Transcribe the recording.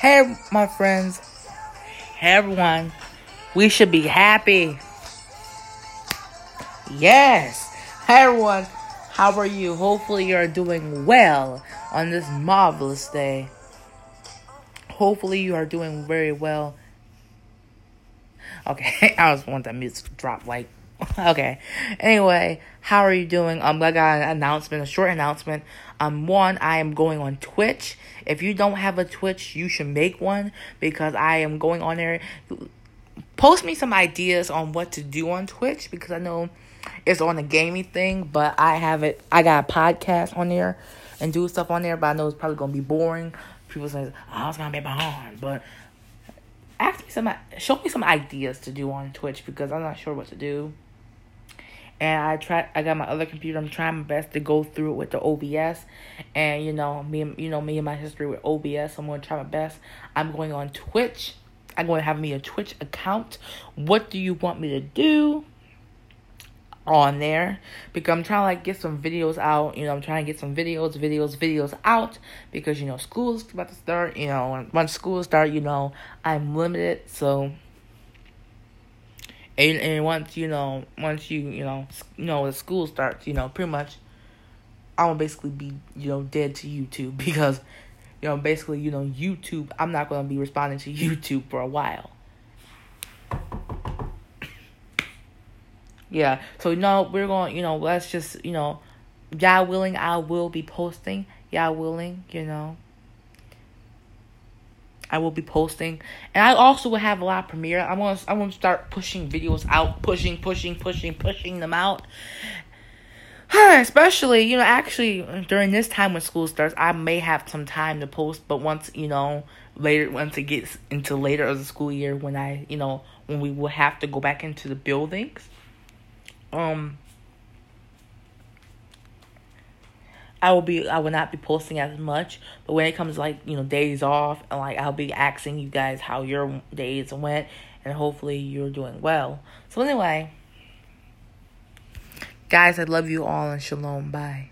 Hey, my friends. Hey, everyone. We should be happy. Yes. Hey, everyone. How are you? Hopefully, you're doing well on this marvelous day. Hopefully, you are doing very well. Okay, I just want that music to drop like okay. Anyway, how are you doing? Um, I got an announcement, a short announcement. Um, one, I am going on Twitch. If you don't have a Twitch, you should make one because I am going on there. Post me some ideas on what to do on Twitch because I know it's on a gaming thing, but I have it. I got a podcast on there and do stuff on there, but I know it's probably gonna be boring. People say, "Oh, it's gonna be behind," but ask me some, show me some ideas to do on Twitch because I'm not sure what to do and I try I got my other computer. I'm trying my best to go through it with the OBS, and you know me, you know me and my history with OBS. I'm gonna try my best. I'm going on Twitch. I'm going to have me a Twitch account. What do you want me to do? on there because I'm trying to like get some videos out. You know, I'm trying to get some videos, videos, videos out because you know school's about to start. You know, once school start, you know I'm limited, so and and once you know once you you know you know the school starts you know pretty much i'm gonna basically be you know dead to youtube because you know basically you know youtube i'm not gonna be responding to youtube for a while yeah so you know we're going you know let's just you know yeah willing i will be posting yeah willing you know I will be posting, and I also will have a lot of premiere. I want I want to start pushing videos out, pushing, pushing, pushing, pushing them out. Especially, you know, actually during this time when school starts, I may have some time to post. But once you know later, once it gets into later of the school year, when I you know when we will have to go back into the buildings, um, I will be I will not be posting as much, but when it comes like, you know, days off and like I'll be asking you guys how your days went and hopefully you're doing well. So anyway, guys, I love you all and shalom. Bye.